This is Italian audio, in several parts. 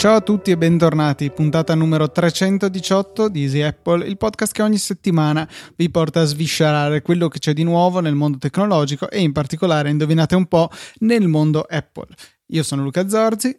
Ciao a tutti e bentornati, puntata numero 318 di Easy Apple, il podcast che ogni settimana vi porta a sviscerare quello che c'è di nuovo nel mondo tecnologico e in particolare, indovinate un po', nel mondo Apple. Io sono Luca Zorzi.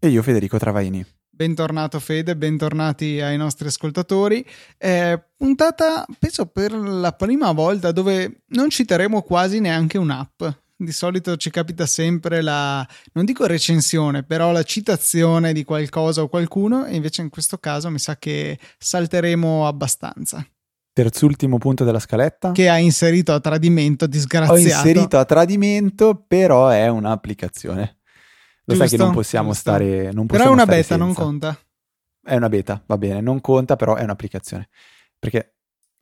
E io Federico Travaini. Bentornato Fede, bentornati ai nostri ascoltatori. Eh, puntata, penso per la prima volta, dove non citeremo quasi neanche un'app di solito ci capita sempre la, non dico recensione, però la citazione di qualcosa o qualcuno e invece in questo caso mi sa che salteremo abbastanza. Terzultimo punto della scaletta. Che ha inserito a tradimento, disgraziato. Ho inserito a tradimento, però è un'applicazione. Lo Giusto? sai che non possiamo Giusto. stare... Non possiamo però è una beta, senza. non conta. È una beta, va bene, non conta, però è un'applicazione. Perché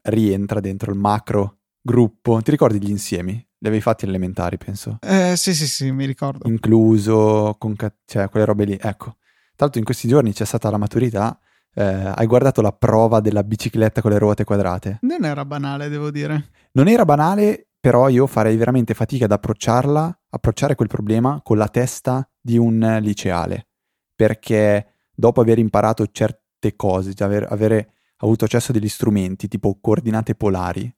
rientra dentro il macro gruppo. Ti ricordi gli insiemi? Li avevi fatti elementari, penso. Eh, sì, sì, sì, mi ricordo. Incluso, concat- cioè quelle robe lì. Ecco. Tra l'altro in questi giorni c'è stata la maturità. Eh, hai guardato la prova della bicicletta con le ruote quadrate? Non era banale, devo dire. Non era banale, però io farei veramente fatica ad approcciarla, approcciare quel problema con la testa di un liceale. Perché dopo aver imparato certe cose, cioè aver, avere avuto accesso a degli strumenti tipo coordinate polari,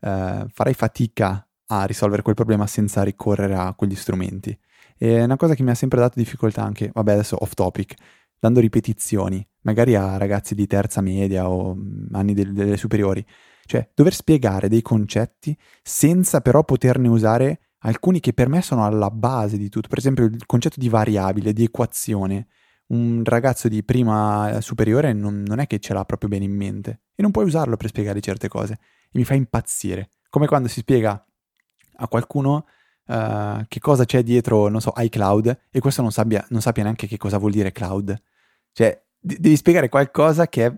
eh, farei fatica a risolvere quel problema senza ricorrere a quegli strumenti. E una cosa che mi ha sempre dato difficoltà anche, vabbè adesso off topic, dando ripetizioni, magari a ragazzi di terza media o mm, anni del, delle superiori, cioè dover spiegare dei concetti senza però poterne usare alcuni che per me sono alla base di tutto, per esempio il concetto di variabile, di equazione. Un ragazzo di prima superiore non, non è che ce l'ha proprio bene in mente e non puoi usarlo per spiegare certe cose e mi fa impazzire. Come quando si spiega a qualcuno uh, che cosa c'è dietro, non so, iCloud e questo non sappia, non sappia neanche che cosa vuol dire cloud. Cioè, d- devi spiegare qualcosa che è,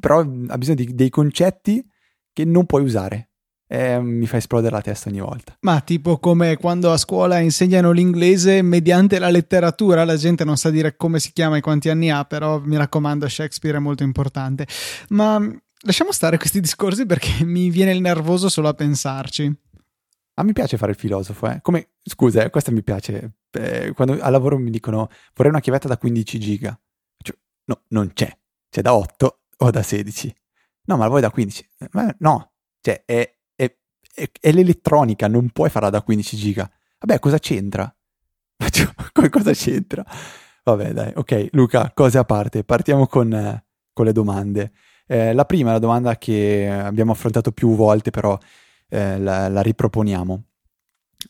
però ha bisogno di, dei concetti che non puoi usare. E mi fa esplodere la testa ogni volta. Ma tipo come quando a scuola insegnano l'inglese mediante la letteratura, la gente non sa dire come si chiama e quanti anni ha, però mi raccomando, Shakespeare è molto importante. Ma lasciamo stare questi discorsi perché mi viene il nervoso solo a pensarci. A me piace fare il filosofo, eh. Come, scusa, eh, questo mi piace. Eh, quando al lavoro mi dicono vorrei una chiavetta da 15 giga. Cioè, no, non c'è. C'è da 8 o da 16. No, ma la vuoi da 15? Ma no, cioè è, è, è, è, l'elettronica, non puoi farla da 15 giga. Vabbè, cosa c'entra? Cioè, cosa c'entra? Vabbè, dai, ok, Luca, cose a parte, partiamo con, eh, con le domande. Eh, la prima la domanda che abbiamo affrontato più volte, però eh, la, la, riproponiamo.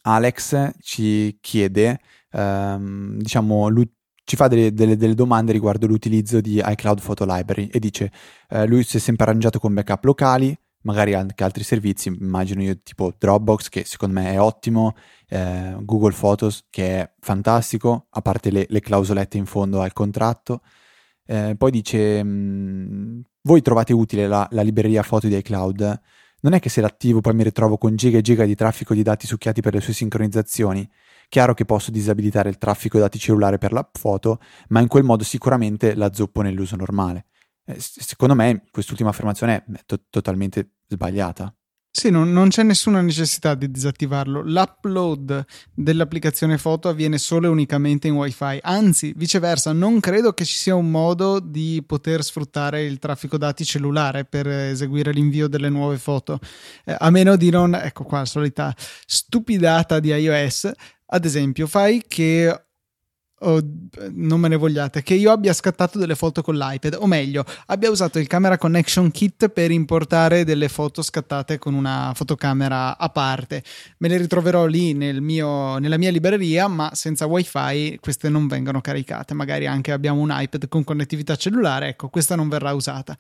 Alex ci chiede, ehm, diciamo, lui ci fa delle, delle, delle, domande riguardo l'utilizzo di iCloud Photo Library e dice eh, lui si è sempre arrangiato con backup locali, magari anche altri servizi, immagino io tipo Dropbox che secondo me è ottimo, eh, Google Photos che è fantastico, a parte le, le clausolette in fondo al contratto. Eh, poi dice, mh, mm, voi trovate utile la, la libreria foto di iCloud? Non è che se l'attivo poi mi ritrovo con giga e giga di traffico di dati succhiati per le sue sincronizzazioni. Chiaro che posso disabilitare il traffico dati cellulare per la foto, ma in quel modo sicuramente la zoppo nell'uso normale. Eh, secondo me quest'ultima affermazione è to- totalmente sbagliata. Sì, non, non, c'è nessuna necessità di disattivarlo. L'upload dell'applicazione foto avviene solo e unicamente in WiFi. Anzi, viceversa, non credo che ci sia un modo di poter sfruttare il traffico dati cellulare per eseguire l'invio delle nuove foto. Eh, a meno di non, ecco qua, la solita stupidata di iOS. Ad esempio, fai che Oh, non me ne vogliate, che io abbia scattato delle foto con l'iPad, o meglio, abbia usato il Camera Connection Kit per importare delle foto scattate con una fotocamera a parte. Me le ritroverò lì nel mio, nella mia libreria, ma senza wifi queste non vengono caricate. Magari anche abbiamo un iPad con connettività cellulare, ecco, questa non verrà usata.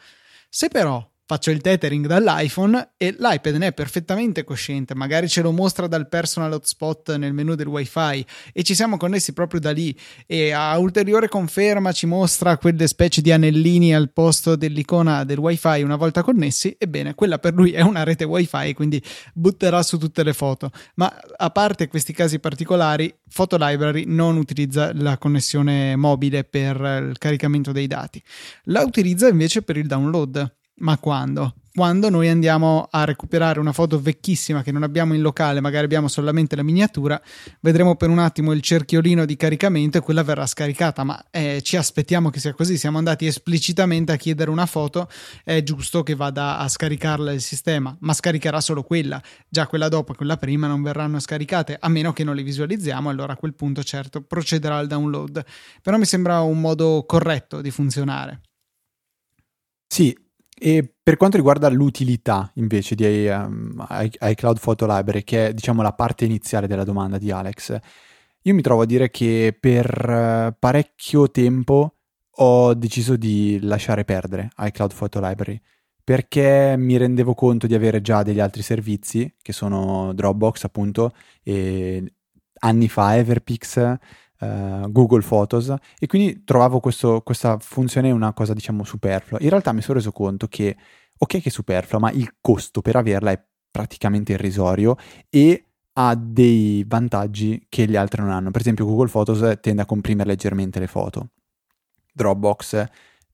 Se però faccio il tethering dall'iPhone e l'iPad ne è perfettamente cosciente, magari ce lo mostra dal personal hotspot nel menu del wifi e ci siamo connessi proprio da lì. E a ulteriore conferma ci mostra quelle specie di anellini al posto dell'icona del wifi. Una volta connessi, ebbene quella per lui è una rete wifi quindi butterà su tutte le foto, ma a parte questi casi particolari Photo Library non utilizza la connessione mobile per il caricamento dei dati, la utilizza invece per il download ma quando? quando noi andiamo a recuperare una foto vecchissima che non abbiamo in locale, magari abbiamo solamente la miniatura, vedremo per un attimo il cerchiolino di caricamento e quella verrà scaricata, ma eh, ci aspettiamo che sia così, siamo andati esplicitamente a chiedere una foto, è giusto che vada a scaricarla il sistema, ma scaricherà solo quella, già quella dopo e quella prima non verranno scaricate, a meno che non le visualizziamo, allora a quel punto certo procederà al download, però mi sembra un modo corretto di funzionare. Sì, e per quanto riguarda l'utilità invece di um, iCloud Photo Library, che è diciamo la parte iniziale della domanda di Alex, io mi trovo a dire che per uh, parecchio tempo ho deciso di lasciare perdere iCloud Photo Library perché mi rendevo conto di avere già degli altri servizi che sono Dropbox appunto e anni fa Everpix uh, Google Photos e quindi trovavo questo, questa funzione una cosa diciamo superflua. In realtà mi sono reso conto che ok che è superflua, ma il costo per averla è praticamente irrisorio e ha dei vantaggi che gli altri non hanno. Per esempio Google Photos tende a comprimere leggermente le foto. Dropbox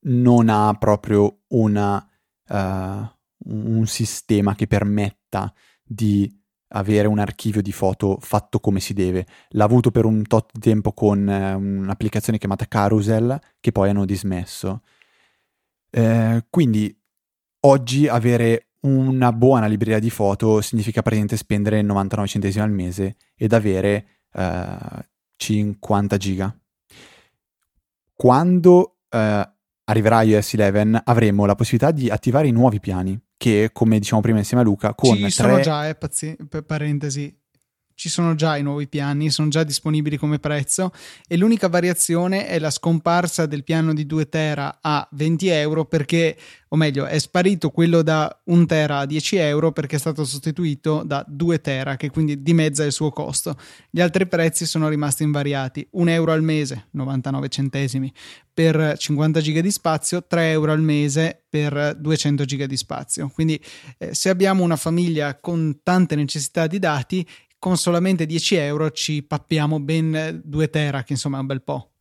non ha proprio una, uh, un sistema che permetta di avere un archivio di foto fatto come si deve. L'ha avuto per un tot di tempo con eh, un'applicazione chiamata Carousel che poi hanno dismesso. Eh, quindi oggi avere una buona libreria di foto significa praticamente spendere 99 centesimi al mese ed avere eh, 50 giga. Quando eh, arriverà iOS 11 avremo la possibilità di attivare i nuovi piani che, come diciamo prima insieme a Luca, con Ci tre... sono già, eh, pazzi- per parentesi, ci sono già i nuovi piani, sono già disponibili come prezzo e l'unica variazione è la scomparsa del piano di 2 tera a 20 euro perché, o meglio, è sparito quello da 1 tera a 10 euro perché è stato sostituito da 2 tera che quindi dimezza il suo costo. Gli altri prezzi sono rimasti invariati, 1 euro al mese, 99 centesimi, per 50 giga di spazio, 3 euro al mese per 200 giga di spazio. Quindi eh, se abbiamo una famiglia con tante necessità di dati, con solamente 10 euro ci pappiamo ben 2 tera, che insomma è un bel po'.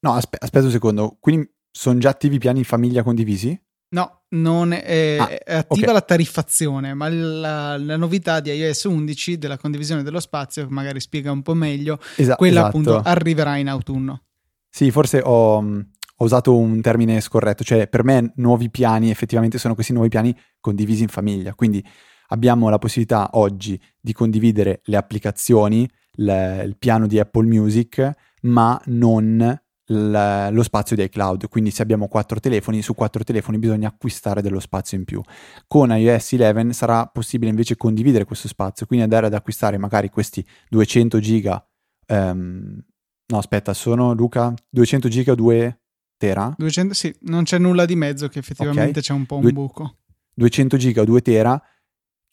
No, aspe- aspetta un secondo, quindi sono già attivi i piani famiglia condivisi? No, non è, ah, è attiva okay. la tariffazione, ma la, la, novità di iOS 11 della condivisione dello spazio, magari spiega un po' meglio, Esa- quella esatto. appunto arriverà in autunno. Sì, forse ho, ho, usato un termine scorretto, cioè per me nuovi piani effettivamente sono questi nuovi piani condivisi in famiglia, quindi abbiamo la possibilità oggi di condividere le applicazioni, le, il piano di Apple Music, ma non l, lo spazio di iCloud. Quindi se abbiamo quattro telefoni, su quattro telefoni bisogna acquistare dello spazio in più. Con iOS 11 sarà possibile invece condividere questo spazio, quindi andare ad acquistare magari questi 200 giga. Um, no, aspetta, sono Luca 200 giga 2 tera? 200, sì, non c'è nulla di mezzo che effettivamente okay. c'è un po' un buco. 200 giga o 2 tera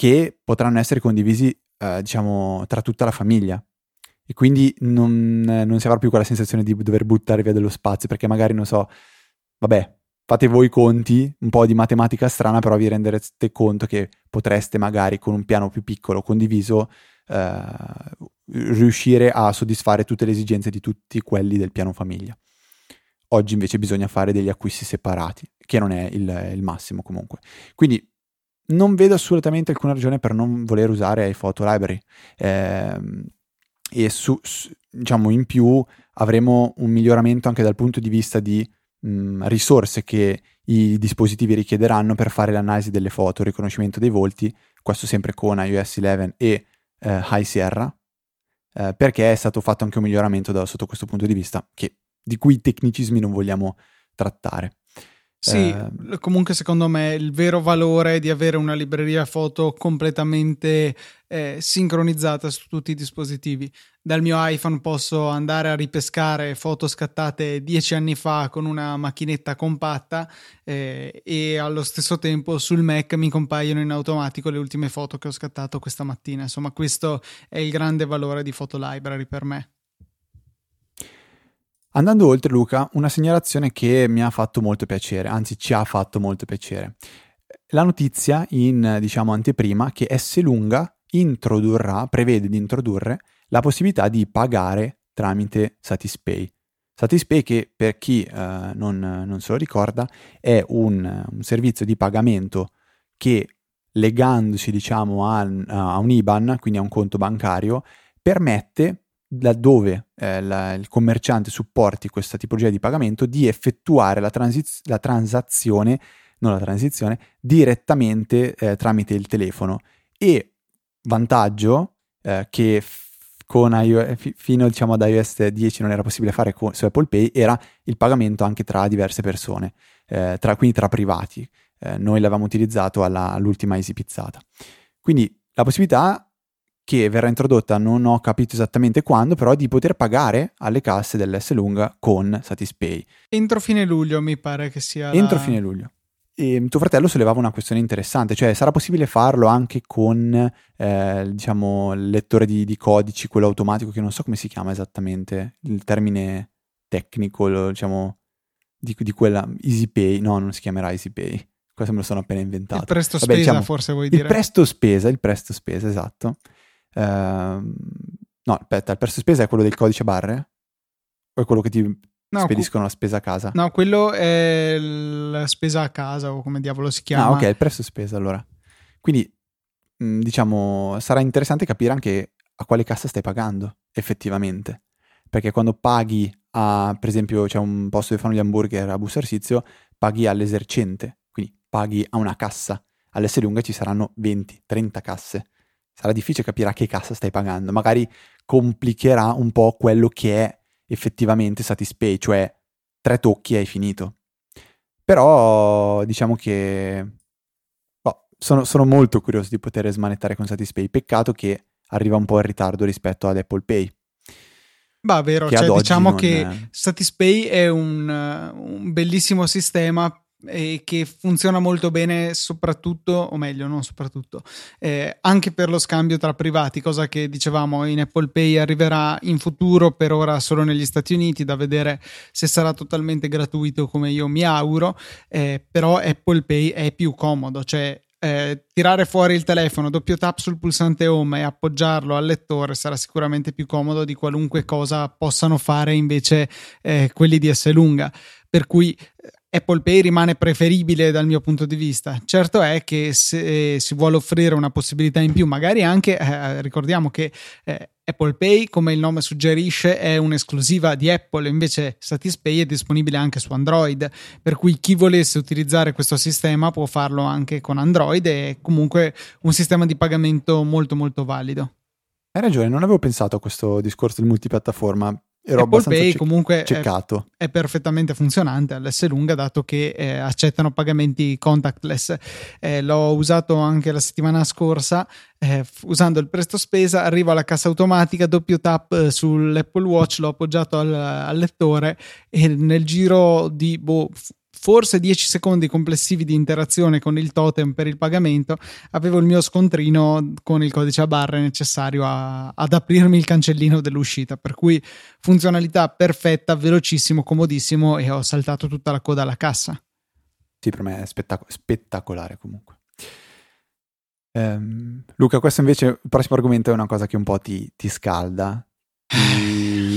che potranno essere condivisi, eh, diciamo, tra tutta la famiglia. E quindi non, non si avrà più quella sensazione di dover buttare via dello spazio, perché magari, non so, vabbè, fate voi i conti, un po' di matematica strana, però vi renderete conto che potreste magari con un piano più piccolo condiviso eh, riuscire a soddisfare tutte le esigenze di tutti quelli del piano famiglia. Oggi invece bisogna fare degli acquisti separati, che non è il, il massimo comunque. Quindi non vedo assolutamente alcuna ragione per non voler usare iPhoto Library. Eh, e su, su, diciamo in più avremo un miglioramento anche dal punto di vista di mh, risorse che i dispositivi richiederanno per fare l'analisi delle foto, il riconoscimento dei volti, questo sempre con iOS 11 e eh, High Sierra, eh, perché è stato fatto anche un miglioramento da, sotto questo punto di vista, che, di cui i tecnicismi non vogliamo trattare. Sì, eh, comunque secondo me il vero valore di avere una libreria foto completamente eh, sincronizzata su tutti i dispositivi. Dal mio iPhone posso andare a ripescare foto scattate dieci anni fa con una macchinetta compatta eh, e allo stesso tempo sul Mac mi compaiono in automatico le ultime foto che ho scattato questa mattina. Insomma, questo è il grande valore di Photo Library per me. Andando oltre, Luca, una segnalazione che mi ha fatto molto piacere, anzi ci ha fatto molto piacere. La notizia in, diciamo, anteprima che S Lunga introdurrà, prevede di introdurre la possibilità di pagare tramite Satispay. Satispay che per chi eh, non, non, se lo ricorda è un, un servizio di pagamento che legandosi diciamo a, a, un IBAN, quindi a un conto bancario, permette laddove eh, la, il commerciante supporti questa tipologia di pagamento di effettuare la, transiz- la transazione, non la transizione, direttamente eh, tramite il telefono. E vantaggio eh, che con f- fino diciamo, ad iOS 10 non era possibile fare con, su Apple Pay era il pagamento anche tra diverse persone, eh, tra, quindi tra privati. Eh, noi l'avevamo utilizzato alla, all'ultima Easy Pizzata. Quindi la possibilità che verrà introdotta, non ho capito esattamente quando, però di poter pagare alle casse dell'S lunga con Satispay. Entro fine luglio mi pare che sia. Entro la... fine luglio. E tuo fratello sollevava una questione interessante, cioè sarà possibile farlo anche con eh, diciamo il lettore di, di, codici, quello automatico che non so come si chiama esattamente, il termine tecnico, diciamo, di, di quella EasyPay, no, non si chiamerà EasyPay, questo me lo sono appena inventato. Il presto Vabbè, spesa diciamo, forse vuoi dire? Il presto spesa, il presto spesa, esatto. Uh, no, aspetta, il presto spesa è quello del codice barre? O è quello che ti no, spediscono cu- la spesa a casa? No, quello è la spesa a casa o come diavolo si chiama. Ah, ok, il presto spesa allora. Quindi, mh, diciamo, sarà interessante capire anche a quale cassa stai pagando effettivamente. Perché quando paghi a, per esempio, c'è un posto dove fanno gli hamburger a Busto Arsizio, paghi all'esercente, quindi paghi a una cassa. All'S lunga ci saranno 20, 30 casse sarà difficile capire a che cassa stai pagando, magari complicherà un po' quello che è effettivamente Satispay, cioè tre tocchi e hai finito. Però diciamo che oh, sono, sono, molto curioso di poter smanettare con Satispay, peccato che arriva un po' in ritardo rispetto ad Apple Pay. Bah, vero, cioè, diciamo non... che Satispay è un, un bellissimo sistema e che funziona molto bene soprattutto, o meglio, non soprattutto, eh, anche per lo scambio tra privati, cosa che dicevamo in Apple Pay arriverà in futuro, per ora solo negli Stati Uniti, da vedere se sarà totalmente gratuito come io mi auguro, eh, però Apple Pay è più comodo, cioè eh, tirare fuori il telefono, doppio tap sul pulsante home e appoggiarlo al lettore sarà sicuramente più comodo di qualunque cosa possano fare invece eh, quelli di S lunga. Per cui Apple Pay rimane preferibile dal mio punto di vista. Certo è che se si vuole offrire una possibilità in più, magari anche, eh, ricordiamo che eh, Apple Pay, come il nome suggerisce, è un'esclusiva di Apple, invece Satispay è disponibile anche su Android, per cui chi volesse utilizzare questo sistema può farlo anche con Android, è comunque un sistema di pagamento molto molto valido. Hai ragione, non avevo pensato a questo discorso di multipiattaforma ero Apple Pay comunque ceccato. È, è, perfettamente funzionante all'S lunga dato che eh, accettano pagamenti contactless. Eh, l'ho usato anche la settimana scorsa eh, usando il presto spesa, arrivo alla cassa automatica, doppio tap eh, sull'Apple Watch, l'ho appoggiato al, al lettore e nel giro di boh, forse 10 secondi complessivi di interazione con il totem per il pagamento, avevo il mio scontrino con il codice a barre necessario a, ad aprirmi il cancellino dell'uscita. Per cui funzionalità perfetta, velocissimo, comodissimo e ho saltato tutta la coda alla cassa. Sì, per me è spettac- spettacolare comunque. Um, Luca, questo invece, il prossimo argomento è una cosa che un po' ti, ti scalda. Ti,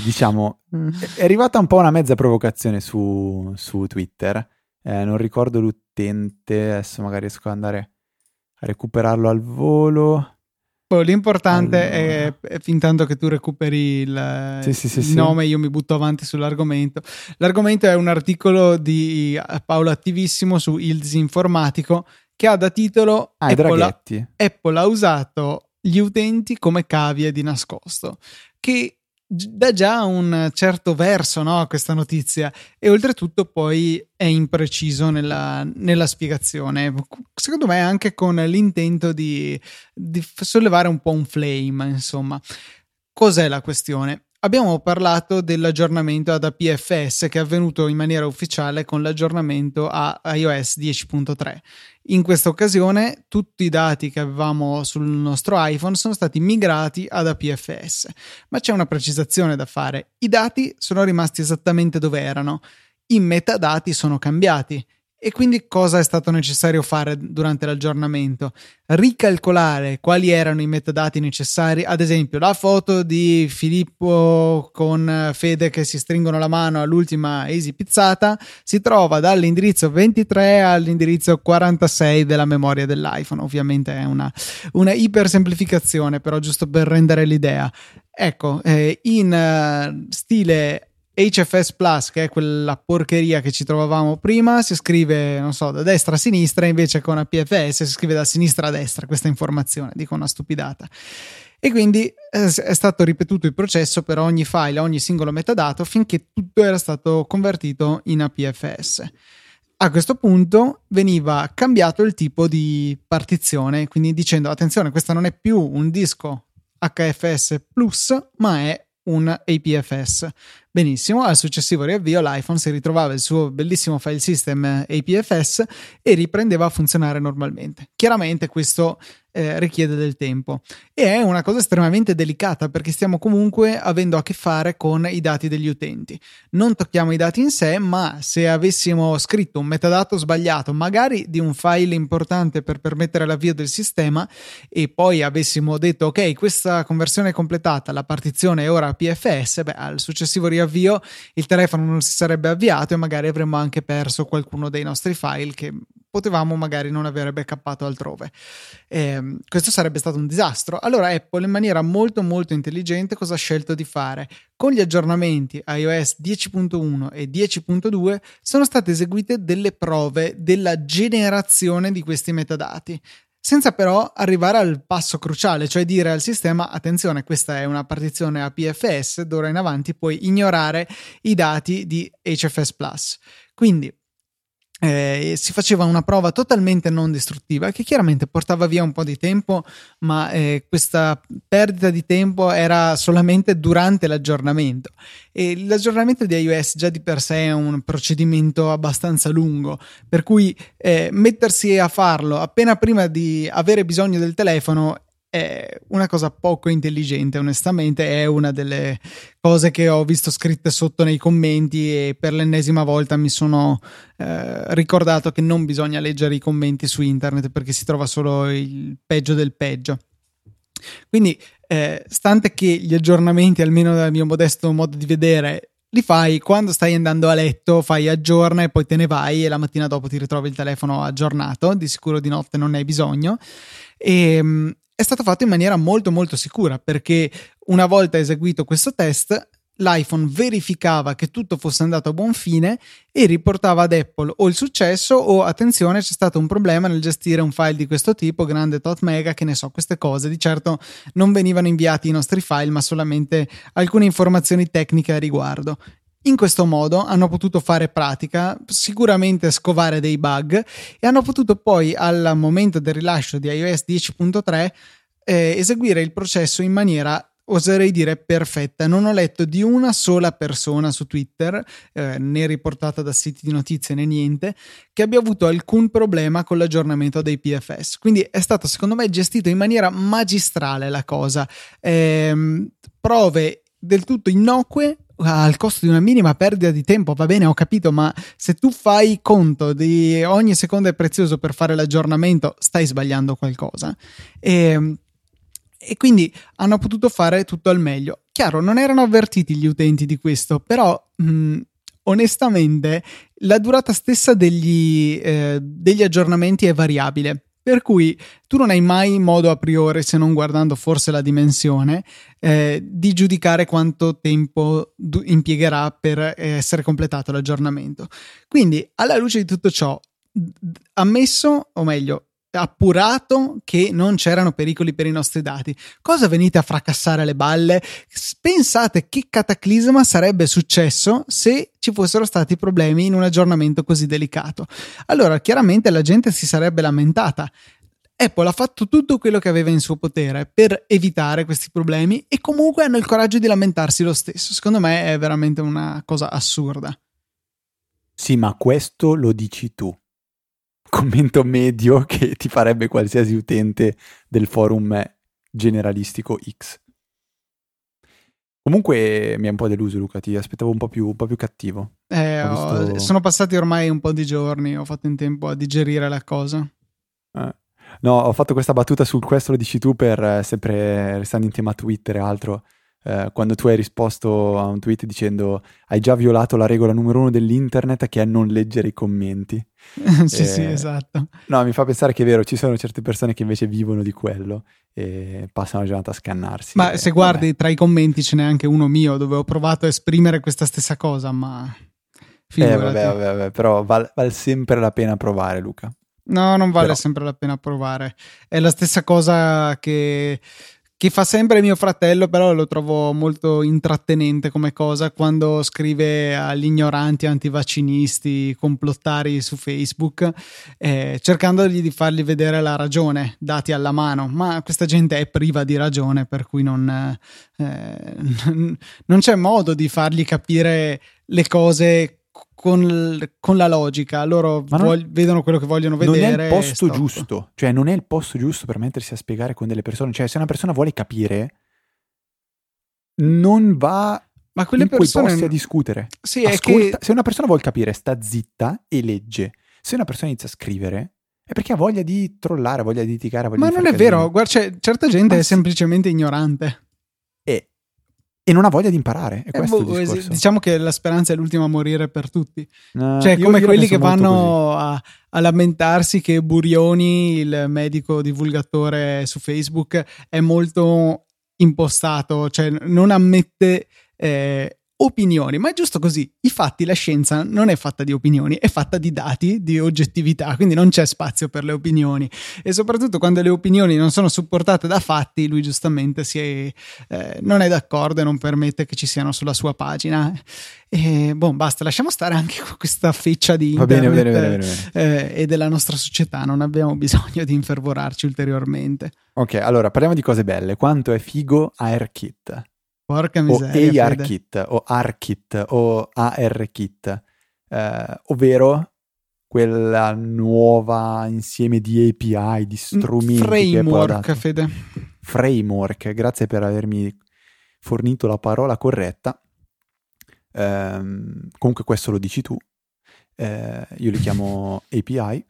diciamo, mm. è arrivata un po' una mezza provocazione su, su Twitter eh, non ricordo l'utente, adesso magari riesco ad andare a recuperarlo al volo. Oh, l'importante allora. è, è fin tanto che tu recuperi il, sì, sì, sì, il nome, io mi butto avanti sull'argomento. L'argomento è un articolo di Paolo Attivissimo su Il Disinformatico che ha da titolo ah, Apple, ha, Apple ha usato gli utenti come cavie di nascosto, che dà già un certo verso no, a questa notizia. E oltretutto poi è impreciso nella, nella spiegazione. Secondo me anche con l'intento di, di sollevare un po' un flame insomma. Cos'è la questione? Abbiamo parlato dell'aggiornamento ad APFS che è avvenuto in maniera ufficiale con l'aggiornamento a iOS 10.3. In questa occasione tutti i dati che avevamo sul nostro iPhone sono stati migrati ad APFS, ma c'è una precisazione da fare. I dati sono rimasti esattamente dove erano, i metadati sono cambiati E quindi cosa è stato necessario fare durante l'aggiornamento? Ricalcolare quali erano i metadati necessari, ad esempio la foto di Filippo con Fede che si stringono la mano all'ultima Easy Pizzata si trova dall'indirizzo 23 all'indirizzo 46 della memoria dell'iPhone. Ovviamente è una, una ipersemplificazione, però giusto per rendere l'idea. Ecco, eh, in uh, stile HFS Plus, che è quella porcheria che ci trovavamo prima, si scrive, non so, da destra a sinistra, invece con APFS si scrive da sinistra a destra questa informazione, dico una stupidata. E quindi eh, è stato ripetuto il processo per ogni file, ogni singolo metadato, finché tutto era stato convertito in APFS. A questo punto veniva cambiato il tipo di partizione, quindi dicendo attenzione, questo non è più un disco HFS Plus, ma è un APFS. Benissimo, al successivo riavvio l'iPhone si ritrovava il suo bellissimo file system APFS e riprendeva a funzionare normalmente. Chiaramente questo eh, richiede del tempo e è una cosa estremamente delicata perché stiamo comunque avendo a che fare con i dati degli utenti. Non tocchiamo i dati in sé, ma se avessimo scritto un metadato sbagliato, magari di un file importante per permettere l'avvio del sistema e poi avessimo detto ok, questa conversione è completata, la partizione è ora PFS, beh, al successivo riavvio il telefono non si sarebbe avviato e magari avremmo anche perso qualcuno dei nostri file che potevamo magari non avere backuppato altrove. Eh, questo sarebbe stato un disastro. Allora Apple in maniera molto molto intelligente cosa ha scelto di fare? Con gli aggiornamenti iOS 10.1 e 10.2 sono state eseguite delle prove della generazione di questi metadati senza però arrivare al passo cruciale, cioè dire al sistema attenzione, questa è una partizione APFS, d'ora in avanti puoi ignorare i dati di HFS. Quindi eh, si faceva una prova totalmente non distruttiva che chiaramente portava via un po' di tempo, ma eh, questa perdita di tempo era solamente durante l'aggiornamento. E l'aggiornamento di iOS già di per sé è un procedimento abbastanza lungo, per cui eh, mettersi a farlo appena prima di avere bisogno del telefono è una cosa poco intelligente, onestamente, è una delle cose che ho visto scritte sotto nei commenti e per l'ennesima volta mi sono eh, ricordato che non bisogna leggere i commenti su internet perché si trova solo il peggio del peggio. Quindi, eh, stante che gli aggiornamenti, almeno dal mio modesto modo di vedere, li fai quando stai andando a letto, fai aggiorna e poi te ne vai e la mattina dopo ti ritrovi il telefono aggiornato, di sicuro di notte non ne hai bisogno. E, ehm, è stato fatto in maniera molto molto sicura perché una volta eseguito questo test l'iPhone verificava che tutto fosse andato a buon fine e riportava ad Apple o il successo o attenzione c'è stato un problema nel gestire un file di questo tipo grande tot mega che ne so queste cose. Di certo non venivano inviati i nostri file ma solamente alcune informazioni tecniche a riguardo in questo modo hanno potuto fare pratica, sicuramente scovare dei bug e hanno potuto poi al momento del rilascio di iOS 10.3 eh, eseguire il processo in maniera oserei dire perfetta. Non ho letto di una sola persona su Twitter, eh, né riportata da siti di notizie né niente, che abbia avuto alcun problema con l'aggiornamento dei PFS. Quindi è stato, secondo me, gestito in maniera magistrale la cosa. Eh, prove del tutto innocue al costo di una minima perdita di tempo, va bene, ho capito, ma se tu fai conto di ogni secondo è prezioso per fare l'aggiornamento, stai sbagliando qualcosa. E, e quindi hanno potuto fare tutto al meglio. Chiaro, non erano avvertiti gli utenti di questo, però mh, onestamente la durata stessa degli, eh, degli aggiornamenti è variabile. Per cui tu non hai mai modo a priori, se non guardando forse la dimensione, eh, di giudicare quanto tempo du- impiegherà per essere completato l'aggiornamento. Quindi, alla luce di tutto ciò, ammesso, o meglio, appurato che non c'erano pericoli per i nostri dati. Cosa venite a fracassare le balle? Pensate che cataclisma sarebbe successo se ci fossero stati problemi in un aggiornamento così delicato. Allora, chiaramente la gente si sarebbe lamentata. Apple ha fatto tutto quello che aveva in suo potere per evitare questi problemi e comunque hanno il coraggio di lamentarsi lo stesso. Secondo me è veramente una cosa assurda. Sì, ma questo lo dici tu commento medio che ti farebbe qualsiasi utente del forum generalistico X. Comunque mi è un po' deluso Luca, ti aspettavo un po' più, un po più cattivo. Eh, visto... Sono passati ormai un po' di giorni, ho fatto in tempo a digerire la cosa. Eh. No, ho fatto questa battuta sul questo, lo dici tu, per eh, sempre restando in tema Twitter e altro. Eh, quando tu hai risposto a un tweet dicendo hai già violato la regola numero uno dell'internet che è non leggere i commenti. sì, eh, sì, esatto. No, mi fa pensare che è vero, ci sono certe persone che invece vivono di quello e passano la giornata a scannarsi. Ma e, se guardi vabbè. tra i commenti ce n'è anche uno mio dove ho provato a esprimere questa stessa cosa, ma... Eh, vabbè, vabbè, vabbè, però vale val sempre la pena provare, Luca. No, non vale Però. sempre la pena provare. È la stessa cosa che che fa sempre mio fratello, però lo trovo molto intrattenente come cosa quando scrive agli ignoranti antivaccinisti, complottari su Facebook, eh, cercandogli di fargli vedere la ragione, dati alla mano, ma questa gente è priva di ragione, per cui non, eh, non c'è modo di fargli capire le cose con, con, la logica, loro vog- vedono quello che vogliono vedere. Non è il posto giusto, cioè non è il posto giusto per mettersi a spiegare con delle persone. Cioè, se una persona vuole capire, non va ma quelle in persone... posti a discutere. Sì, Ascolta, che... Se una persona vuole capire, sta zitta e legge. Se una persona inizia a scrivere, è perché ha voglia di trollare, voglia di litigare. Voglia ma di non è casino. vero, guarda, cioè, certa gente ma è semplicemente ignorante e non ha voglia di imparare. È eh, boh, diciamo che la speranza è l'ultima a morire per tutti. Uh, cioè, come quelli che vanno a, a, lamentarsi che Burioni, il medico divulgatore su Facebook, è molto impostato, cioè non ammette eh, opinioni, ma è giusto così. I fatti, la scienza non è fatta di opinioni, è fatta di dati, di oggettività, quindi non c'è spazio per le opinioni. E soprattutto quando le opinioni non sono supportate da fatti, lui giustamente è, eh, non è d'accordo e non permette che ci siano sulla sua pagina. E boh, basta, lasciamo stare anche questa feccia di internet bene, bene, bene, eh, e della nostra società, non abbiamo bisogno di infervorarci ulteriormente. Ok, allora parliamo di cose belle. Quanto è figo AirKit? Porca miseria. O ARKit o ARKit o ARKit, eh, ovvero quella nuova insieme di API, di strumenti. Framework, Fede. Framework, grazie per avermi fornito la parola corretta. Eh, comunque questo lo dici tu. Eh, io li chiamo API,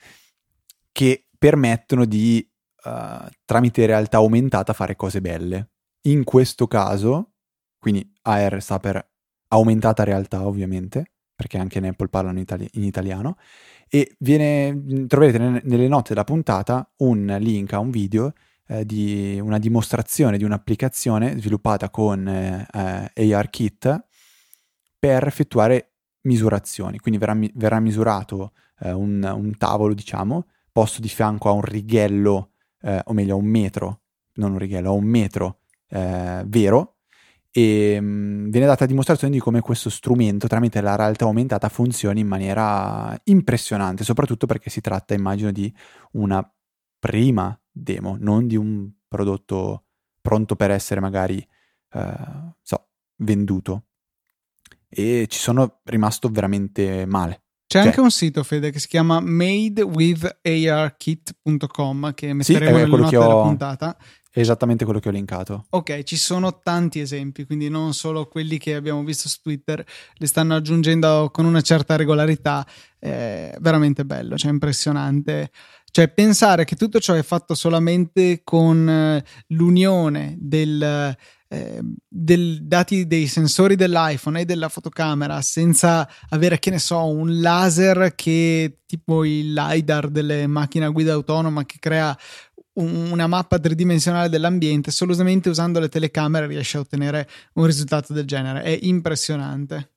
che permettono di, uh, tramite realtà aumentata, fare cose belle. In questo caso, quindi AR sta per aumentata realtà ovviamente, perché anche in Apple parlano itali- in italiano, e viene, troverete nelle note della puntata un link a un video eh, di una dimostrazione di un'applicazione sviluppata con eh, ARKit per effettuare misurazioni, quindi verrà, verrà misurato eh, un, un, tavolo, diciamo, posto di fianco a un righello, eh, o meglio a un metro, non un righello, a un metro eh, vero, e mh, mm, viene data dimostrazione di come questo strumento tramite la realtà aumentata funzioni in maniera impressionante, soprattutto perché si tratta, immagino, di una prima demo, non di un prodotto pronto per essere magari, eh, so, venduto. E ci sono rimasto veramente male. C'è cioè, anche un sito, Fede, che si chiama madewitharkit.com che metteremo sì, nelle note della puntata esattamente quello che ho linkato. Ok, ci sono tanti esempi, quindi non solo quelli che abbiamo visto su Twitter, li stanno aggiungendo con una certa regolarità. È veramente bello, cioè impressionante. Cioè, pensare che tutto ciò è fatto solamente con eh, l'unione del, eh, del dati dei sensori dell'iPhone e della fotocamera senza avere, che ne so, un laser che tipo il LiDAR delle macchine a guida autonoma che crea una mappa tridimensionale dell'ambiente, solamente usando le telecamere riesce a ottenere un risultato del genere. È impressionante.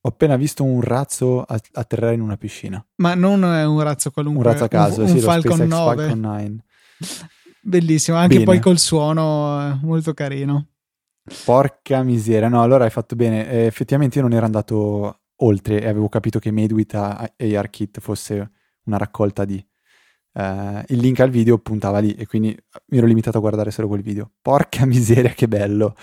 Ho appena visto un razzo atterrare in una piscina. Ma non è un razzo qualunque. Un razzo a caso, un, un sì, Falcon 9. Falcon 9. Bellissimo, anche bene. poi col suono eh, molto carino. Porca miseria, no, allora hai fatto bene. Eh, effettivamente io non ero andato oltre e avevo capito che Made with ARKit fosse una raccolta di Uh, il link al video puntava lì e quindi mi ero limitato a guardare solo quel video. Porca miseria, che bello!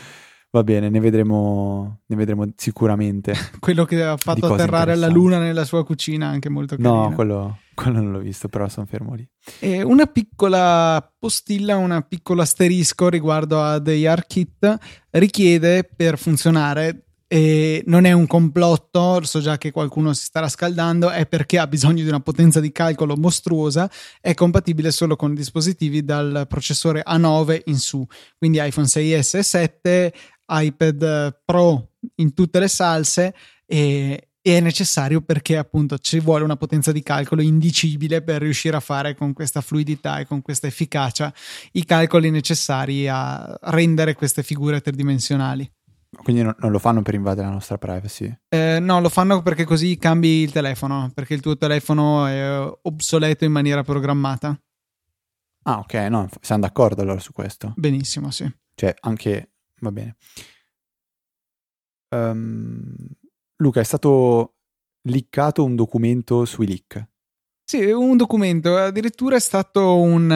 Va bene, ne vedremo, ne vedremo sicuramente. quello che ha fatto atterrare la luna nella sua cucina, anche molto carino. No, quello, quello non l'ho visto, però sono fermo lì. E una piccola postilla, un piccolo asterisco riguardo a The ARKit richiede per funzionare e non è un complotto, so già che qualcuno si starà scaldando, è perché ha bisogno di una potenza di calcolo mostruosa, è compatibile solo con dispositivi dal processore A9 in su, quindi iPhone 6S e 7, iPad Pro in tutte le salse e è necessario perché appunto ci vuole una potenza di calcolo indicibile per riuscire a fare con questa fluidità e con questa efficacia i calcoli necessari a rendere queste figure tridimensionali. Quindi no, non lo fanno per invadere la nostra privacy? Eh, no, lo fanno perché così cambi il telefono, perché il tuo telefono è obsoleto in maniera programmata. Ah, ok, no, siamo d'accordo allora su questo. Benissimo, sì. Cioè, anche... va bene. Um, Luca, è stato liccato un documento sui leak. Sì, un documento, addirittura è stato un,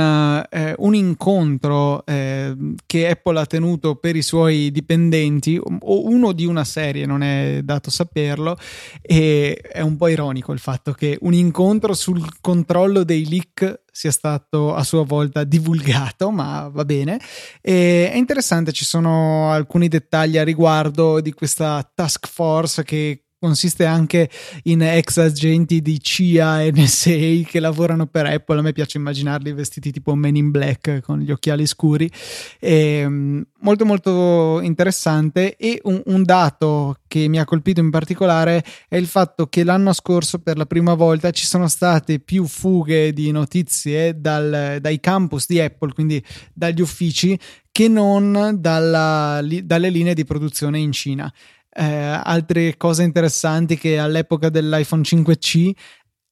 eh, un incontro eh, che Apple ha tenuto per i suoi dipendenti, o uno di una serie, non è dato saperlo, e è un po' ironico il fatto che un incontro sul controllo dei leak sia stato a sua volta divulgato, ma va bene. E è interessante, ci sono alcuni dettagli a riguardo di questa task force che consiste anche in ex agenti di CIA e NSA che lavorano per Apple. A me piace immaginarli vestiti tipo Men in Black con gli occhiali scuri. E, ehm, molto molto interessante e un, un, dato che mi ha colpito in particolare è il fatto che l'anno scorso per la prima volta ci sono state più fughe di notizie dal, dai campus di Apple, quindi dagli uffici, che non dalla, li, dalle linee di produzione in Cina eh, altre cose interessanti che all'epoca dell'iPhone 5C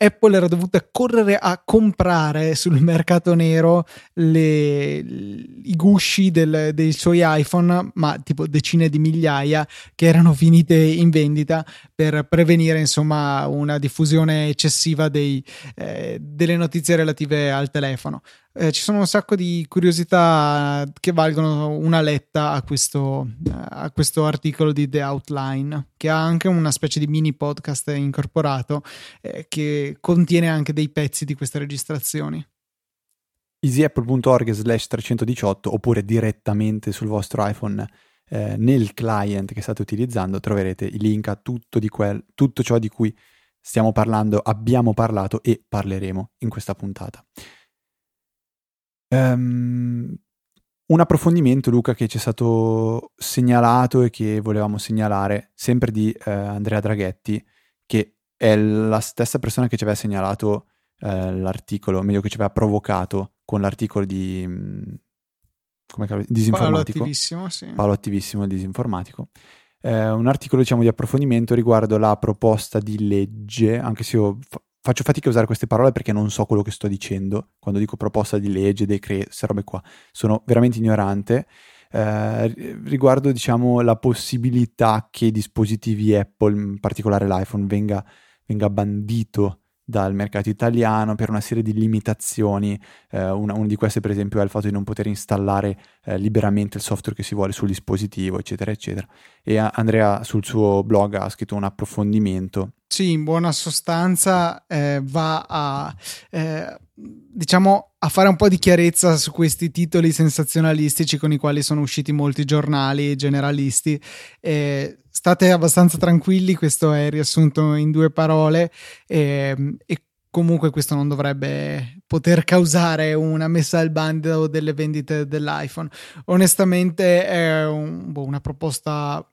Apple era dovuta correre a comprare sul mercato nero le, i gusci del, dei suoi iPhone, ma tipo decine di migliaia che erano finite in vendita per prevenire insomma una diffusione eccessiva dei, eh, delle notizie relative al telefono. Eh, ci sono un sacco di curiosità che valgono una letta a questo, a questo, articolo di The Outline, che ha anche una specie di mini podcast incorporato eh, che contiene anche dei pezzi di queste registrazioni. easyapple.org slash 318 oppure direttamente sul vostro iPhone eh, nel client che state utilizzando troverete i link a tutto, quel, tutto ciò di cui stiamo parlando, abbiamo parlato e parleremo in questa puntata. Um, un approfondimento, Luca, che ci è stato segnalato e che volevamo segnalare, sempre di eh, Andrea Draghetti, che è la stessa persona che ci aveva segnalato eh, l'articolo, meglio che ci aveva provocato con l'articolo di mm, come chiama? disinformatico. Paolo attivissimo, sì. Paolo attivissimo, disinformatico. Eh, un articolo diciamo di approfondimento riguardo la proposta di legge, anche se io faccio fatica a usare queste parole perché non so quello che sto dicendo quando dico proposta di legge, decreto, queste robe qua. Sono veramente ignorante. Eh, riguardo diciamo la possibilità che i dispositivi Apple, in particolare l'iPhone, venga, venga bandito dal mercato italiano per una serie di limitazioni, eh, una, una, di queste per esempio è il fatto di non poter installare eh, liberamente il software che si vuole sul dispositivo, eccetera, eccetera. E Andrea sul suo blog ha scritto un approfondimento. Sì, in buona sostanza eh, va a, eh, diciamo, a fare un po' di chiarezza su questi titoli sensazionalistici con i quali sono usciti molti giornali generalisti. Eh, state abbastanza tranquilli, questo è riassunto in due parole e, ehm, e comunque questo non dovrebbe poter causare una messa al bando delle vendite dell'iPhone. Onestamente è un, boh, una proposta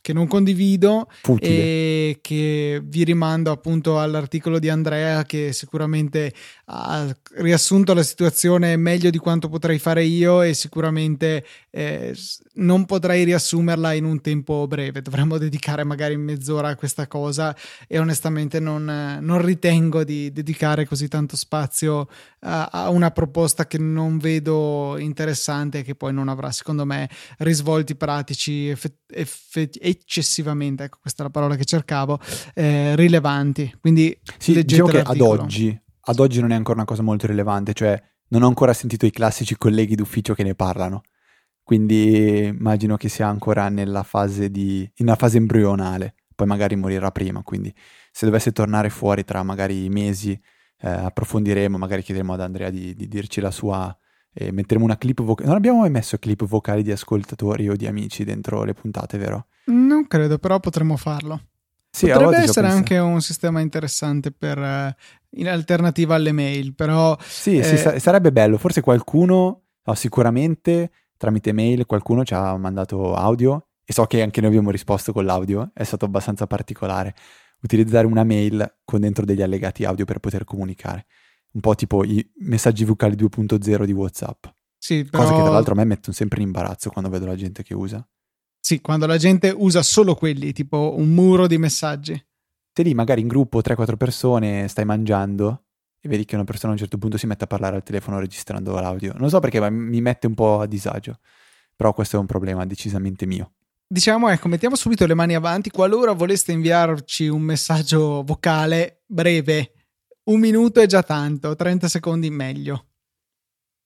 che non condivido Futile. e che vi rimando appunto all'articolo di Andrea che sicuramente ha riassunto la situazione meglio di quanto potrei fare io e sicuramente eh, non potrei riassumerla in un tempo breve dovremmo dedicare magari mezz'ora a questa cosa e onestamente non, non ritengo di dedicare così tanto spazio a, a una proposta che non vedo interessante e che poi non avrà secondo me risvolti pratici effettivi effe- eccessivamente, ecco questa è la parola che cercavo, eh, rilevanti. Quindi sì, diciamo che ad oggi, ad oggi non è ancora una cosa molto rilevante, cioè non ho ancora sentito i classici colleghi d'ufficio che ne parlano. quindi immagino che sia ancora nella fase, di, fase embrionale, poi magari morirà prima, quindi se dovesse tornare fuori tra magari mesi eh, approfondiremo, magari chiederemo ad Andrea di, di dirci la sua e metteremo una clip vocale. Non abbiamo mai messo clip vocali di ascoltatori o di amici dentro le puntate, vero? Non credo, però potremmo farlo. Sì, Potrebbe essere anche un sistema interessante per, uh, in alternativa alle mail, però... Sì, eh... sì, sarebbe bello. Forse qualcuno, no, sicuramente tramite mail qualcuno ci ha mandato audio e so che anche noi abbiamo risposto con l'audio, è stato abbastanza particolare utilizzare una mail con dentro degli allegati audio per poter comunicare un po' tipo i messaggi vocali 2.0 di WhatsApp. Sì, però... Cosa che tra l'altro a me mettono sempre in imbarazzo quando vedo la gente che usa. Sì, quando la gente usa solo quelli, tipo un muro di messaggi. Te lì magari in gruppo 3-4 persone stai mangiando e vedi che una persona a un certo punto si mette a parlare al telefono registrando l'audio. Non so perché, ma mi mette un po' a disagio. Però questo è un problema decisamente mio. Diciamo, ecco, mettiamo subito le mani avanti. Qualora voleste inviarci un messaggio vocale breve un minuto è già tanto, 30 secondi meglio.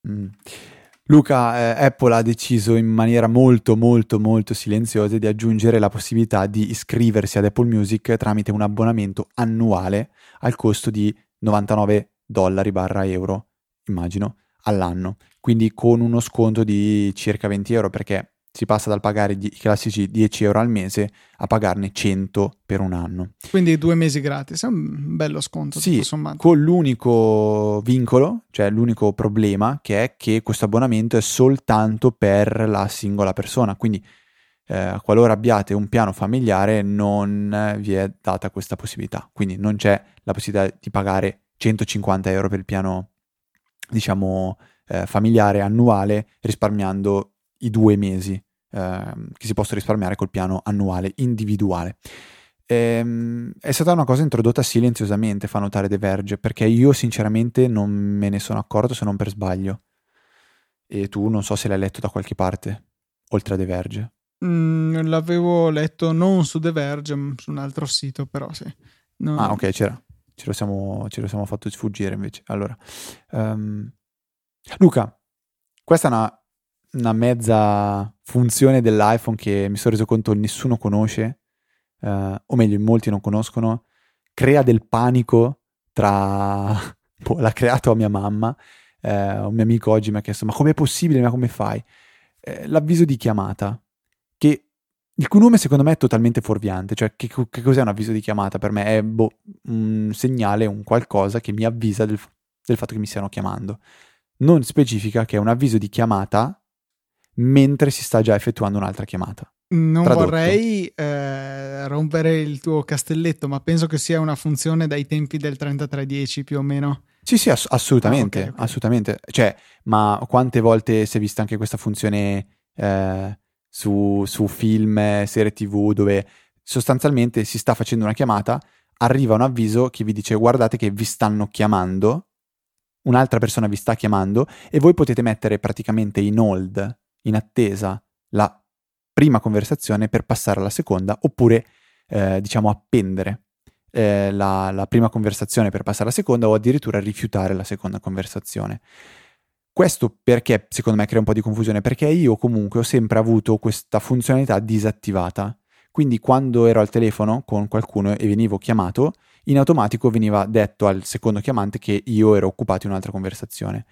Mm. Luca, eh, Apple ha deciso in maniera molto molto molto silenziosa di aggiungere la possibilità di iscriversi ad Apple Music tramite un abbonamento annuale al costo di 99 dollari barra euro, immagino, all'anno. Quindi con uno sconto di circa 20 euro perché si passa dal pagare i classici 10 euro al mese a pagarne 100 per un anno. Quindi due mesi gratis, è un bello sconto. Sì, con l'unico vincolo, cioè l'unico problema, che è che questo abbonamento è soltanto per la singola persona, quindi eh, qualora abbiate un piano familiare non vi è data questa possibilità, quindi non c'è la possibilità di pagare 150 euro per il piano, diciamo, eh, familiare annuale risparmiando i due mesi eh, che si possono risparmiare col piano annuale individuale. Ehm, è stata una cosa introdotta silenziosamente, fa notare The Verge, perché io sinceramente non me ne sono accorto se non per sbaglio. E tu non so se l'hai letto da qualche parte, oltre a The Verge. Mm, l'avevo letto non su The Verge, ma su un altro sito, però sì. No. Ah, ok, c'era. Ce lo, siamo, ce lo siamo fatto sfuggire invece. Allora, um, Luca, questa è una una mezza funzione dell'iPhone che mi sono reso conto nessuno conosce, uh, o meglio, molti non conoscono, crea del panico tra... boh, l'ha creato a mia mamma, eh, un mio amico oggi mi ha chiesto ma com'è possibile, ma come fai? Eh, l'avviso di chiamata, che il cui nome secondo me è totalmente fuorviante, cioè che, che cos'è un avviso di chiamata? Per me è boh, un segnale, un qualcosa che mi avvisa del, del fatto che mi stiano chiamando. Non specifica che è un avviso di chiamata mentre si sta già effettuando un'altra chiamata. Non Tradotto. vorrei eh, rompere il tuo castelletto, ma penso che sia una funzione dai tempi del 3310 più o meno. Sì, sì, ass- assolutamente, ah, okay, okay. assolutamente. Cioè, ma quante volte si è vista anche questa funzione eh, su, su film, serie tv, dove sostanzialmente si sta facendo una chiamata, arriva un avviso che vi dice guardate che vi stanno chiamando, un'altra persona vi sta chiamando e voi potete mettere praticamente in hold in attesa la prima conversazione per passare alla seconda oppure eh, diciamo appendere eh, la, la, prima conversazione per passare alla seconda o addirittura rifiutare la seconda conversazione. Questo perché secondo me crea un po' di confusione? Perché io comunque ho sempre avuto questa funzionalità disattivata. Quindi quando ero al telefono con qualcuno e venivo chiamato, in automatico veniva detto al secondo chiamante che io ero occupato in un'altra conversazione.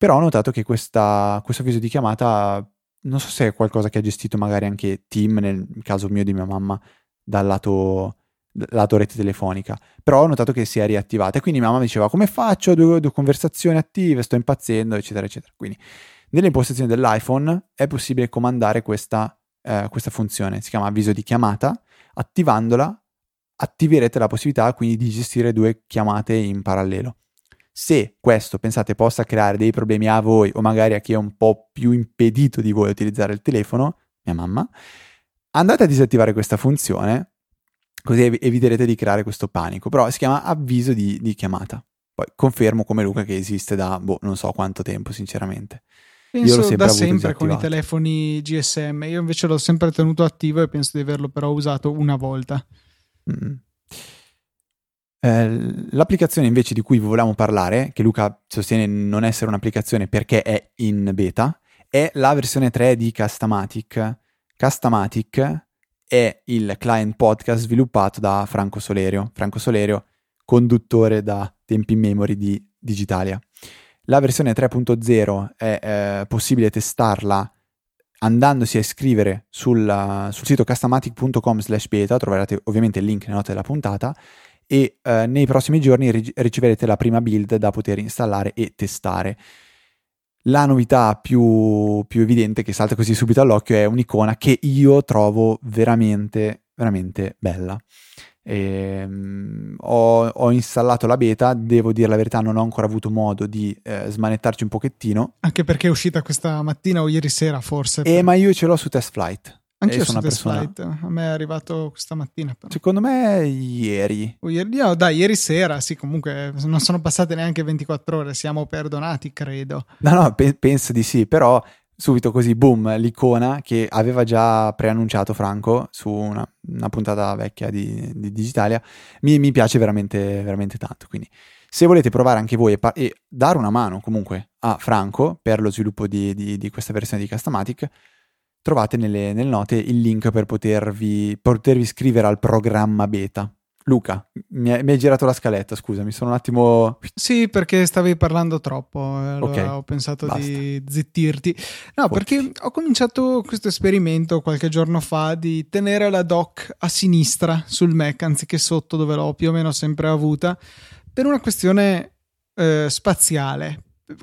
Però ho notato che questa, questo avviso di chiamata, non so se è qualcosa che ha gestito magari anche Tim, nel caso mio di mia mamma, dal lato, lato rete telefonica, però ho notato che si è riattivata. E quindi mia mamma diceva come faccio, due, due conversazioni attive, sto impazzendo, eccetera, eccetera. Quindi nelle impostazioni dell'iPhone è possibile comandare questa, eh, questa funzione, si chiama avviso di chiamata, attivandola attiverete la possibilità quindi di gestire due chiamate in parallelo. Se questo pensate possa creare dei problemi a voi o magari a chi è un po' più impedito di voi a utilizzare il telefono, mia mamma, andate a disattivare questa funzione, così ev- eviterete di creare questo panico. Però si chiama avviso di, di chiamata. Poi confermo come Luca che esiste da boh, non so quanto tempo, sinceramente. Penso Io l'ho sempre da sempre con i telefoni GSM. Io invece l'ho sempre tenuto attivo e penso di averlo però usato una volta. Mm. Eh, l'applicazione invece di cui vi volevamo parlare, che Luca sostiene non essere un'applicazione perché è in beta, è la versione 3 di Castamatic. Castamatic è il client podcast sviluppato da Franco Solerio. Franco Solerio, conduttore da tempi memory di Digitalia. La versione 3.0 è eh, possibile testarla andandosi a iscrivere sul, sul sito castamatic.com slash beta, troverete ovviamente il link nelle note della puntata, e eh, nei prossimi giorni ri- riceverete la prima build da poter installare e testare. La novità più, più, evidente che salta così subito all'occhio è un'icona che io trovo veramente, veramente bella. E, um, ho, ho, installato la beta, devo dire la verità, non ho ancora avuto modo di eh, smanettarci un pochettino. Anche perché è uscita questa mattina o ieri sera, forse. Eh, ma io ce l'ho su Test Flight. Anche io sono una persona. Flight. A me è arrivato questa mattina. Però. Secondo me ieri. O ieri no, dai, ieri sera, sì, comunque non sono passate neanche 24 ore, siamo perdonati, credo. No, no, pe- penso di sì, però subito così, boom, l'icona che aveva già preannunciato Franco su una, una puntata vecchia di, di Digitalia, mi, mi, piace veramente, veramente tanto. Quindi se volete provare anche voi e, pa- e, dare una mano comunque a Franco per lo sviluppo di, di, di questa versione di Castamatic, trovate nelle, nelle note il link per potervi, potervi iscrivere al programma beta. Luca, mi hai, girato la scaletta, scusa, mi sono un attimo... Sì, perché stavi parlando troppo, allora okay, ho pensato basta. di zittirti. No, Forti. perché ho cominciato questo esperimento qualche giorno fa di tenere la dock a sinistra sul Mac, anziché sotto dove l'ho più o meno sempre avuta, per una questione eh, spaziale,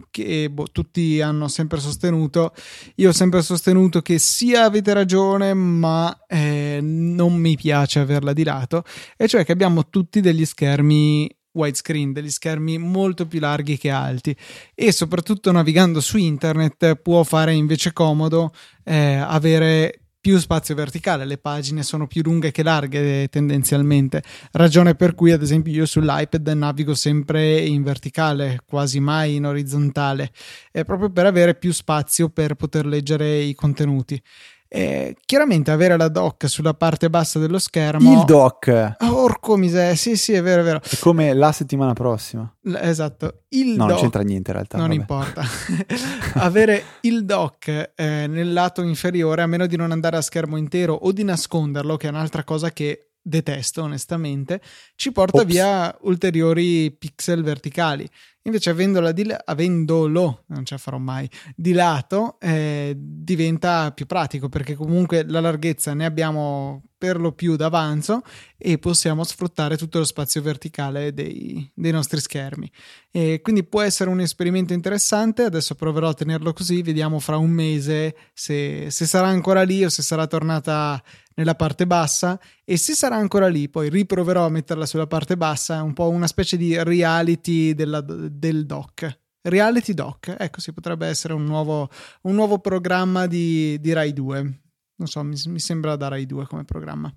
che boh, tutti hanno sempre sostenuto. Io ho sempre sostenuto che sia avete ragione, ma eh, non mi piace averla di lato, e cioè che abbiamo tutti degli schermi widescreen, degli schermi molto più larghi che alti e soprattutto navigando su internet può fare invece comodo eh, avere più spazio verticale, le pagine sono più lunghe che larghe tendenzialmente, ragione per cui ad esempio io sull'iPad navigo sempre in verticale, quasi mai in orizzontale, è proprio per avere più spazio per poter leggere i contenuti. Eh, chiaramente avere la dock sulla parte bassa dello schermo. Il dock. Orco miseria, sì, sì, è vero, è vero. È come la settimana prossima. L- esatto. Il no, dock. non c'entra niente in realtà. Non vabbè. importa. avere il dock eh, nel lato inferiore, a meno di non andare a schermo intero o di nasconderlo, che è un'altra cosa che detesto onestamente, ci porta Ops. via ulteriori pixel verticali. Invece di, avendolo, non ce la farò mai, di lato eh, diventa più pratico perché comunque la larghezza ne abbiamo per lo più d'avanzo e possiamo sfruttare tutto lo spazio verticale dei, dei nostri schermi. E quindi può essere un esperimento interessante, adesso proverò a tenerlo così, vediamo fra un mese se, se sarà ancora lì o se sarà tornata nella parte bassa e se sarà ancora lì poi riproverò a metterla sulla parte bassa, è un po' una specie di reality della, del dock. Reality Doc, ecco, si potrebbe essere un nuovo, un nuovo programma di, di Rai 2. Non so, mi, mi sembra da Rai 2 come programma.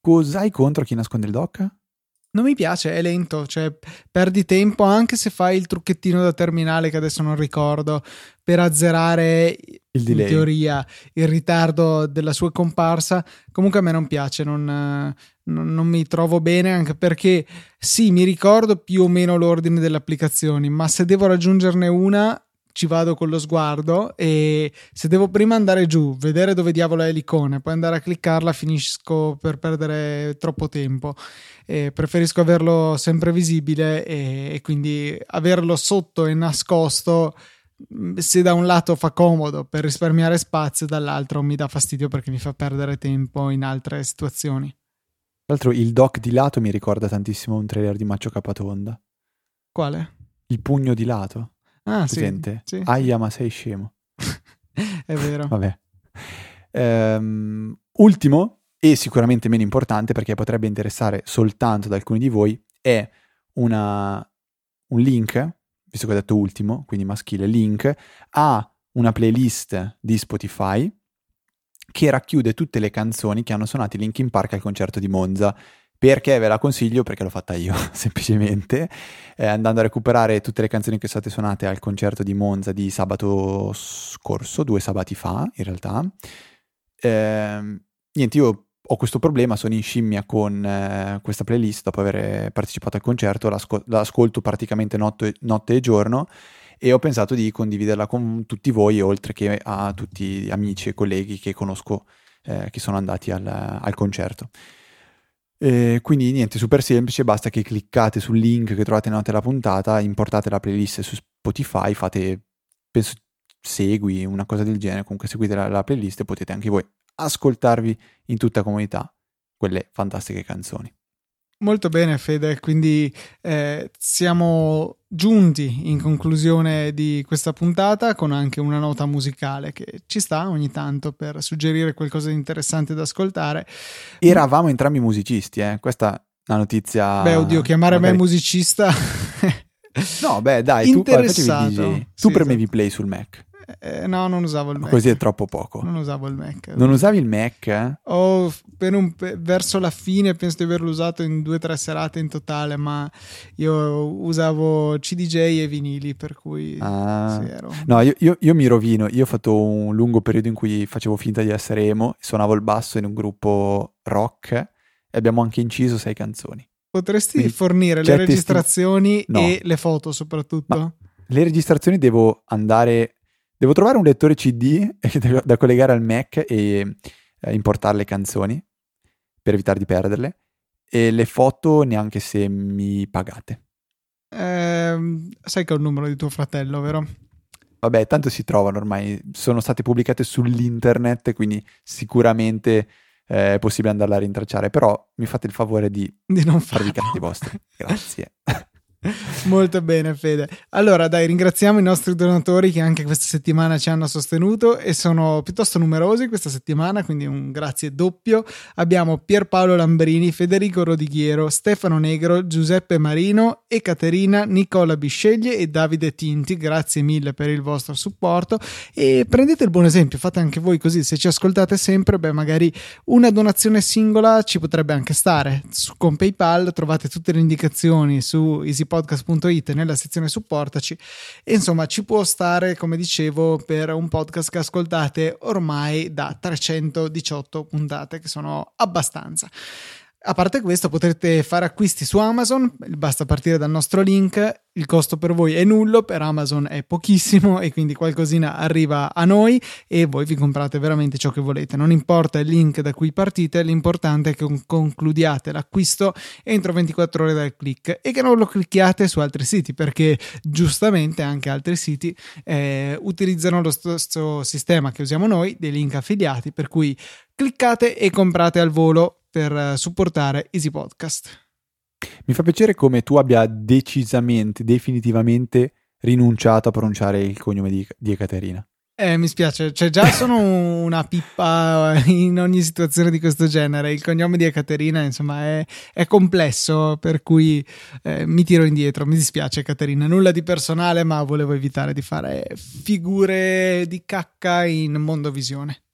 Cos'hai contro chi nasconde il doc? Non mi piace, è lento, cioè perdi tempo anche se fai il trucchettino da terminale che adesso non ricordo per azzerare il in teoria il ritardo della sua comparsa. Comunque a me non piace, non, non, non, mi trovo bene anche perché sì, mi ricordo più o meno l'ordine delle applicazioni, ma se devo raggiungerne una ci vado con lo sguardo e se devo prima andare giù, vedere dove diavolo è l'icona, poi andare a cliccarla, finisco per perdere troppo tempo. E preferisco averlo sempre visibile e, e quindi averlo sotto e nascosto mm, se da un lato fa comodo per risparmiare spazio, dall'altro mi dà fastidio perché mi fa perdere tempo in altre situazioni. Tra l'altro il dock di lato mi ricorda tantissimo un trailer di Maccio Capatonda. Quale? Il pugno di lato. Ah, Presente? sì. sì. Aia, ma sei scemo. È vero. Vabbè. Ehm, ultimo, e sicuramente meno importante perché potrebbe interessare soltanto ad alcuni di voi, è una, un link, visto che ho detto ultimo, quindi maschile, link, a una playlist di Spotify che racchiude tutte le canzoni che hanno suonato i Linkin Park al concerto di Monza perché ve la consiglio? Perché l'ho fatta io, semplicemente, eh, andando a recuperare tutte le canzoni che sono state suonate al concerto di Monza di sabato scorso, due sabati fa, in realtà. Eh, niente, io ho questo problema, sono in scimmia con eh, questa playlist dopo aver partecipato al concerto, l'asco- l'ascolto praticamente notte, notte e giorno e ho pensato di condividerla con tutti voi, oltre che a tutti gli amici e colleghi che conosco eh, che sono andati al, al concerto. E quindi niente, super semplice, basta che cliccate sul link che trovate nella della puntata, importate la playlist su Spotify, fate, penso, segui, una cosa del genere, comunque seguite la, la playlist e potete anche voi ascoltarvi in tutta comunità quelle fantastiche canzoni. Molto bene Fede, quindi eh, siamo giunti in conclusione di questa puntata con anche una nota musicale che ci sta ogni tanto per suggerire qualcosa di interessante da ascoltare. Eravamo entrambi musicisti, eh? questa è una notizia... Beh, oddio, chiamare magari... me musicista... no, beh, dai, tu, guarda, tu sì, premevi esatto. play sul Mac. Eh, no, non usavo il Mac. Così è troppo poco. Non usavo il Mac. Non usavi il Mac? Eh? Oh, per un, per, verso la fine penso di averlo usato in due o tre serate in totale, ma io usavo CDJ e vinili, per cui ah. sì. No, io, io, io, mi rovino. Io ho fatto un lungo periodo in cui facevo finta di essere emo, suonavo il basso in un gruppo rock e abbiamo anche inciso sei canzoni. Potresti Quindi, fornire le registrazioni sti... no. e le foto soprattutto? Ma le registrazioni devo andare Devo trovare un lettore CD da collegare al Mac e eh, importare le canzoni per evitare di perderle. E le foto neanche se mi pagate. Eh, sai che ho il numero di tuo fratello, vero? Vabbè, tanto si trovano ormai, sono state pubblicate sull'internet, quindi sicuramente eh, è possibile andarla a rintracciare, però mi fate il favore di, di non farvi i cazzi vostri. Grazie. Molto bene, Fede. Allora, dai, ringraziamo i nostri donatori che anche questa settimana ci hanno sostenuto e sono piuttosto numerosi questa settimana, quindi un grazie doppio. Abbiamo Pierpaolo Lambrini, Federico Rodighiero, Stefano Negro, Giuseppe Marino, Ekaterina, Nicola Bisceglie e Davide Tinti. Grazie mille per il vostro supporto e prendete il buon esempio, fate anche voi così. Se ci ascoltate sempre, beh, magari una donazione singola ci potrebbe anche stare. Su, con PayPal trovate tutte le indicazioni su Easy easypodcast.it nella sezione supportaci e insomma ci può stare come dicevo per un podcast che ascoltate ormai da 318 puntate che sono abbastanza a parte questo, potrete fare acquisti su Amazon, basta partire dal nostro link. Il costo per voi è nullo, per Amazon è pochissimo e quindi qualcosina arriva a noi e voi vi comprate veramente ciò che volete. Non importa il link da cui partite, l'importante è che concludiate l'acquisto entro 24 ore dal click e che non lo clicchiate su altri siti perché giustamente anche altri siti eh, utilizzano lo stesso sistema che usiamo noi, dei link affiliati, per cui cliccate e comprate al volo per supportare Easy Podcast. Mi fa piacere come tu abbia decisamente, definitivamente rinunciato a pronunciare il cognome di, di Ekaterina. Eh, mi spiace, cioè già sono una pippa in ogni situazione di questo genere. Il cognome di Ekaterina, insomma, è, è complesso, per cui eh, mi tiro indietro. Mi dispiace, Caterina. Nulla di personale, ma volevo evitare di fare figure di cacca in mondovisione.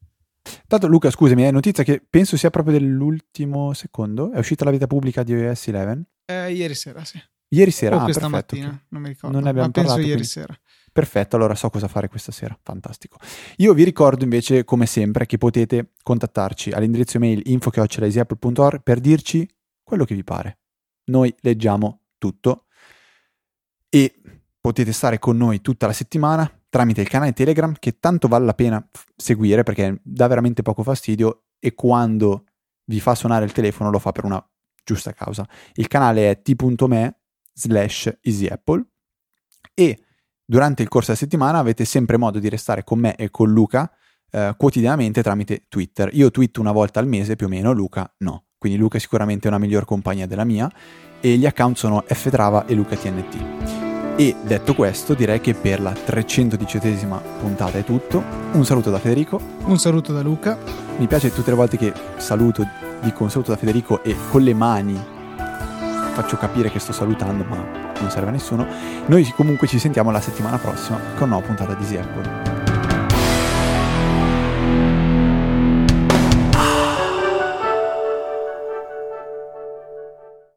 Tanto Luca, scusami, è notizia che penso sia proprio dell'ultimo secondo. È uscita la vita pubblica di iOS 11? Eh, ieri sera, sì. Ieri sera? O ah, questa perfetto, mattina, non mi ricordo. Non ne abbiamo ma penso parlato, ieri quindi... sera. Perfetto, allora so cosa fare questa sera, fantastico. Io vi ricordo invece, come sempre, che potete contattarci all'indirizzo email info.easyapple.org per dirci quello che vi pare. Noi leggiamo tutto e potete stare con noi tutta la settimana tramite il canale Telegram che tanto vale la pena seguire perché dà veramente poco fastidio e quando vi fa suonare il telefono lo fa per una giusta causa. Il canale è t.me slash easyapple e durante il corso della settimana avete sempre modo di restare con me e con Luca eh, quotidianamente tramite Twitter. Io twitto una volta al mese più o meno, Luca no. Quindi Luca è sicuramente una miglior compagnia della mia e gli account sono ftrava e lucatnt. E detto questo, direi che per la 318esima puntata è tutto. Un saluto da Federico. Un saluto da Luca. Mi piace tutte le volte che saluto, dico un saluto da Federico e con le mani faccio capire che sto salutando, ma non serve a nessuno. Noi comunque ci sentiamo la settimana prossima con una nuova puntata di Apple.